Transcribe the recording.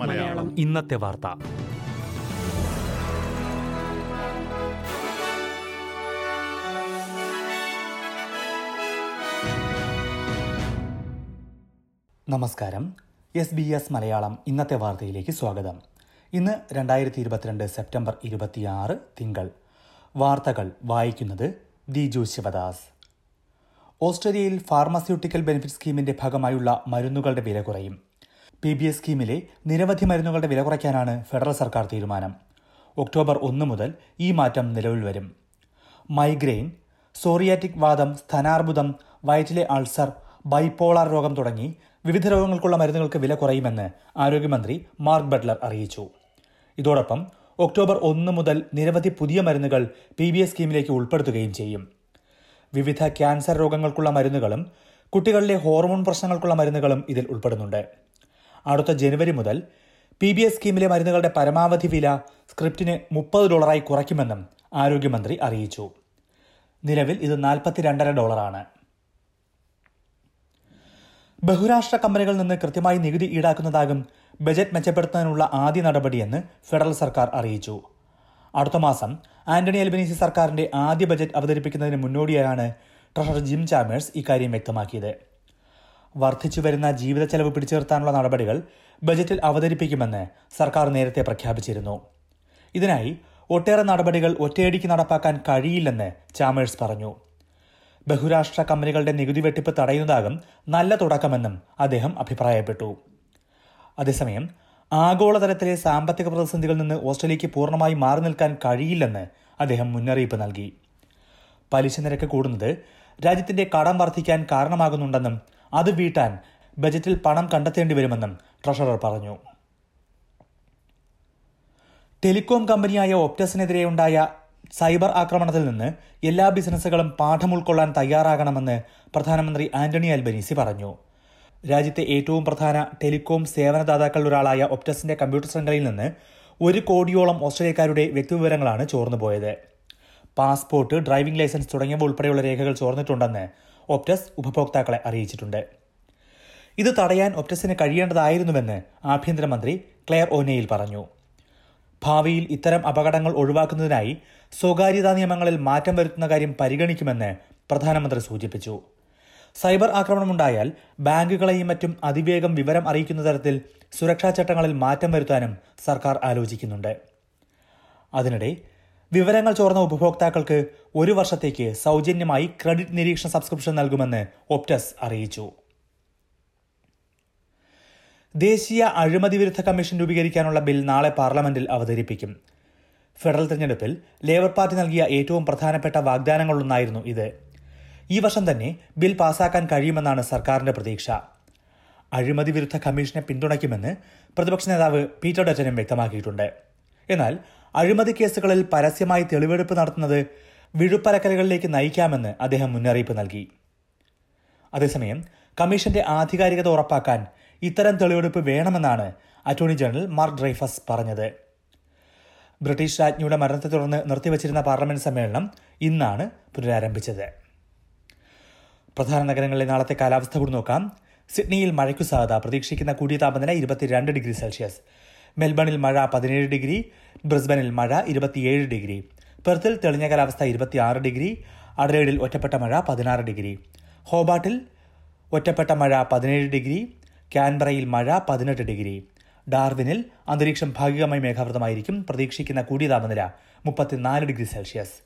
മലയാളം. ഇന്നത്തെ വാർത്ത. നമസ്കാരം. എസ് ബി എസ് മലയാളം ഇന്നത്തെ വാർത്തയിലേക്ക് സ്വാഗതം. ഇന്ന് രണ്ടായിരത്തി ഇരുപത്തിരണ്ട് സെപ്റ്റംബർ ഇരുപത്തിയാറ് തിങ്കൾ. വാർത്തകൾ വായിക്കുന്നത് ദിജു ശിവദാസ്. ഓസ്ട്രേലിയയിൽ ഫാർമസ്യൂട്ടിക്കൽ ബെനിഫിറ്റ് സ്കീമിന്റെ ഭാഗമായുള്ള മരുന്നുകളുടെ വില കുറയും. പി ബി എസ് സ്കീമിലെ നിരവധി മരുന്നുകളുടെ വില കുറയ്ക്കാനാണ് ഫെഡറൽ സർക്കാർ തീരുമാനം. ഒക്ടോബർ ഒന്ന് മുതൽ ഈ മാറ്റം നിലവിൽ വരും. മൈഗ്രെയിൻ സോറിയാറ്റിക് വാദം സ്ഥാനാർബുദം വയറ്റിലെ അൾസർ ബൈപ്പോളാർ രോഗം തുടങ്ങി വിവിധ രോഗങ്ങൾക്കുള്ള മരുന്നുകൾക്ക് വില കുറയുമെന്ന് ആരോഗ്യമന്ത്രി മാർക്ക് ബട്ട്ലർ അറിയിച്ചു. ഇതോടൊപ്പം ഒക്ടോബർ ഒന്ന് മുതൽ നിരവധി പുതിയ മരുന്നുകൾ പി ബി എസ് സ്കീമിലേക്ക് ഉൾപ്പെടുത്തുകയും ചെയ്യും. വിവിധ ക്യാൻസർ രോഗങ്ങൾക്കുള്ള മരുന്നുകളും കുട്ടികളിലെ ഹോർമോൺ പ്രശ്നങ്ങൾക്കുള്ള മരുന്നുകളും ഇതിൽ ഉൾപ്പെടുന്നുണ്ട്. അടുത്ത ജനുവരി മുതൽ പി ബി എസ് സ്കീമിലെ മരുന്നുകളുടെ പരമാവധി വില സ്ക്രിപ്റ്റിന് മുപ്പത് ഡോളറായി കുറയ്ക്കുമെന്നും ആരോഗ്യമന്ത്രി അറിയിച്ചു. നിലവിൽ ഇത് നാൽപ്പത്തിരണ്ടര ഡോളറാണ്. ബഹുരാഷ്ട്ര കമ്പനികളിൽ നിന്ന് കൃത്യമായി നികുതി ഈടാക്കുന്നതാകും ബജറ്റ് മെച്ചപ്പെടുത്തുന്നതിനുള്ള ആദ്യ നടപടിയെന്ന് ഫെഡറൽ സർക്കാർ അറിയിച്ചു. അടുത്ത മാസം ആന്റണി അൽബനീസി സർക്കാരിന്റെ ആദ്യ ബജറ്റ് അവതരിപ്പിക്കുന്നതിന് മുന്നോടിയായാണ് ട്രഷറർ ജിം ചാമേഴ്സ് ഇക്കാര്യം വ്യക്തമാക്കിയത്. വർദ്ധിച്ചു വരുന്ന ജീവിത ചെലവ് പിടിച്ചുനിർത്താനുള്ള നടപടികൾ ബജറ്റിൽ അവതരിപ്പിക്കുമെന്ന് സർക്കാർ നേരത്തെ പ്രഖ്യാപിച്ചിരുന്നു. ഇതിനായി ഒട്ടേറെ നടപടികൾ ഒറ്റയടിക്ക് നടപ്പാക്കാൻ കഴിയില്ലെന്ന് ചാമേഴ്സ് പറഞ്ഞു. ബഹുരാഷ്ട്ര കമ്പനികളുടെ നികുതി വെട്ടിപ്പ് തടയുന്നതാകും നല്ല തുടക്കമെന്നും അദ്ദേഹം അഭിപ്രായപ്പെട്ടു. അതേസമയം ആഗോളതലത്തിലെ സാമ്പത്തിക പ്രതിസന്ധികളിൽ നിന്ന് ഓസ്ട്രേലിയയ്ക്ക് പൂർണമായി മാറി നിൽക്കാൻ കഴിയില്ലെന്ന് അദ്ദേഹം മുന്നറിയിപ്പ് നൽകി. പലിശ നിരക്ക് കൂടുന്നത് രാജ്യത്തിന്റെ കടം വർദ്ധിക്കാൻ കാരണമാകുന്നുണ്ടെന്നും അത് വീട്ടാൻ ബജറ്റിൽ പണം കണ്ടെത്തേണ്ടി വരുമെന്നും ട്രഷറർ പറഞ്ഞു. ടെലികോം കമ്പനിയായ ഒപ്റ്റസിനെതിരെയുണ്ടായ സൈബർ ആക്രമണത്തിൽ നിന്ന് എല്ലാ ബിസിനസ്സുകളും പാഠം ഉൾക്കൊള്ളാൻ തയ്യാറാകണമെന്ന് പ്രധാനമന്ത്രി ആന്റണി അൽബനീസി പറഞ്ഞു. രാജ്യത്തെ ഏറ്റവും പ്രധാന ടെലികോം സേവനദാതാക്കളിൽ ഒരാളായ ഒപ്റ്റസിന്റെ കമ്പ്യൂട്ടർ ശൃംഖലയിൽ നിന്ന് ഒരു കോടിയോളം ഓസ്ട്രേലിയക്കാരുടെ വ്യക്തിവിവരങ്ങളാണ് ചോർന്നുപോയത് പാസ്പോർട്ട് ഡ്രൈവിംഗ് ലൈസൻസ് തുടങ്ങിയവ ഉൾപ്പെടെയുള്ള രേഖകൾ ചോർന്നിട്ടുണ്ടെന്ന് ഒപ്റ്റസ് ഉപഭോക്താക്കളെ അറിയിച്ചിട്ടുണ്ട്. ഇത് തടയാൻ ഒപ്റ്റസിന് കഴിയേണ്ടതായിരുന്നുവെന്ന് ആഭ്യന്തരമന്ത്രി ക്ലെയർ ഓനെയിൽ പറഞ്ഞു. ഭാവിയിൽ ഇത്തരം അപകടങ്ങൾ ഒഴിവാക്കുന്നതിനായി സ്വകാര്യതാ നിയമങ്ങളിൽ മാറ്റം വരുത്തുന്ന കാര്യം പരിഗണിക്കുമെന്ന് പ്രധാനമന്ത്രി സൂചിപ്പിച്ചു. സൈബർ ആക്രമണമുണ്ടായാൽ ബാങ്കുകളെയും മറ്റും അതിവേഗം വിവരം അറിയിക്കുന്ന തരത്തിൽ സുരക്ഷാ ചട്ടങ്ങളിൽ മാറ്റം വരുത്താനും സർക്കാർ ആലോചിക്കുന്നുണ്ട്. അതിനിടെ വിവരങ്ങൾ ചോർന്ന ഉപഭോക്താക്കൾക്ക് ഒരു വർഷത്തേക്ക് സൗജന്യമായി ക്രെഡിറ്റ് നിരീക്ഷണ സബ്സ്ക്രിപ്ഷൻ നൽകുമെന്ന് ഒപ്റ്റസ് അറിയിച്ചു. ദേശീയ അഴിമതി വിരുദ്ധ കമ്മീഷൻ രൂപീകരിക്കാനുള്ള ബിൽ നാളെ പാർലമെന്റിൽ അവതരിപ്പിക്കും. ഫെഡറൽ തെരഞ്ഞെടുപ്പിൽ ലേബർ പാർട്ടി നൽകിയ ഏറ്റവും പ്രധാനപ്പെട്ട വാഗ്ദാനങ്ങളിലൊന്നായിരുന്നു ഇത്. ഈ വർഷം തന്നെ ബിൽ പാസാക്കാൻ കഴിയുമെന്നാണ് സർക്കാരിന്റെ പ്രതീക്ഷ. അഴിമതി വിരുദ്ധ കമ്മീഷനെ പിന്തുണയ്ക്കുമെന്ന് പ്രതിപക്ഷ നേതാവ് പീറ്റർ ഡറ്റനും വ്യക്തമാക്കിയിട്ടുണ്ട്. എന്നാൽ അഴിമതി കേസുകളിൽ പരസ്യമായി തെളിവെടുപ്പ് നടത്തുന്നത് വിഴുപ്പലക്കലുകളിലേക്ക് നയിക്കാമെന്ന് അദ്ദേഹം മുന്നറിയിപ്പ് നൽകി. അതേസമയം കമ്മീഷന്റെ ആധികാരികത ഉറപ്പാക്കാൻ ഇത്തരം തെളിവെടുപ്പ് വേണമെന്നാണ് അറ്റോർണി ജനറൽ മാർക്ക് ഡ്രൈഫസ് പറഞ്ഞത്. ബ്രിട്ടീഷ് രാജ്ഞിയുടെ മരണത്തെ തുടർന്ന് നിർത്തിവച്ചിരുന്ന പാർലമെന്റ് സമ്മേളനം ഇന്നാണ് പുനരാരംഭിച്ചത്. പ്രധാന നഗരങ്ങളിലെ നാളത്തെ കാലാവസ്ഥ കൂടി നോക്കാം. സിഡ്നിയിൽ മഴയ്ക്കു സാധ്യത. പ്രതീക്ഷിക്കുന്ന കൂടിയ താപനില ഇരുപത്തിരണ്ട് ഡിഗ്രി സെൽഷ്യസ്. മെൽബണിൽ മഴ പതിനേഴ് ഡിഗ്രി ബ്രിസ്ബനിൽ മഴ ഇരുപത്തിയേഴ് ഡിഗ്രി. പെർത്തിൽ തെളിഞ്ഞ കാലാവസ്ഥ ഇരുപത്തിയാറ് ഡിഗ്രി അഡ്രൈഡിൽ ഒറ്റപ്പെട്ട മഴ പതിനാറ് ഡിഗ്രി. ഹോബാട്ടിൽ ഒറ്റപ്പെട്ട മഴ പതിനേഴ് ഡിഗ്രി ക്യാൻബറയിൽ മഴ പതിനെട്ട് ഡിഗ്രി. ഡാർവിനിൽ അന്തരീക്ഷം ഭാഗികമായി മേഘാവൃതമായിരിക്കും. പ്രതീക്ഷിക്കുന്ന കൂടിയ താപനില മുപ്പത്തിനാല് degree Celsius.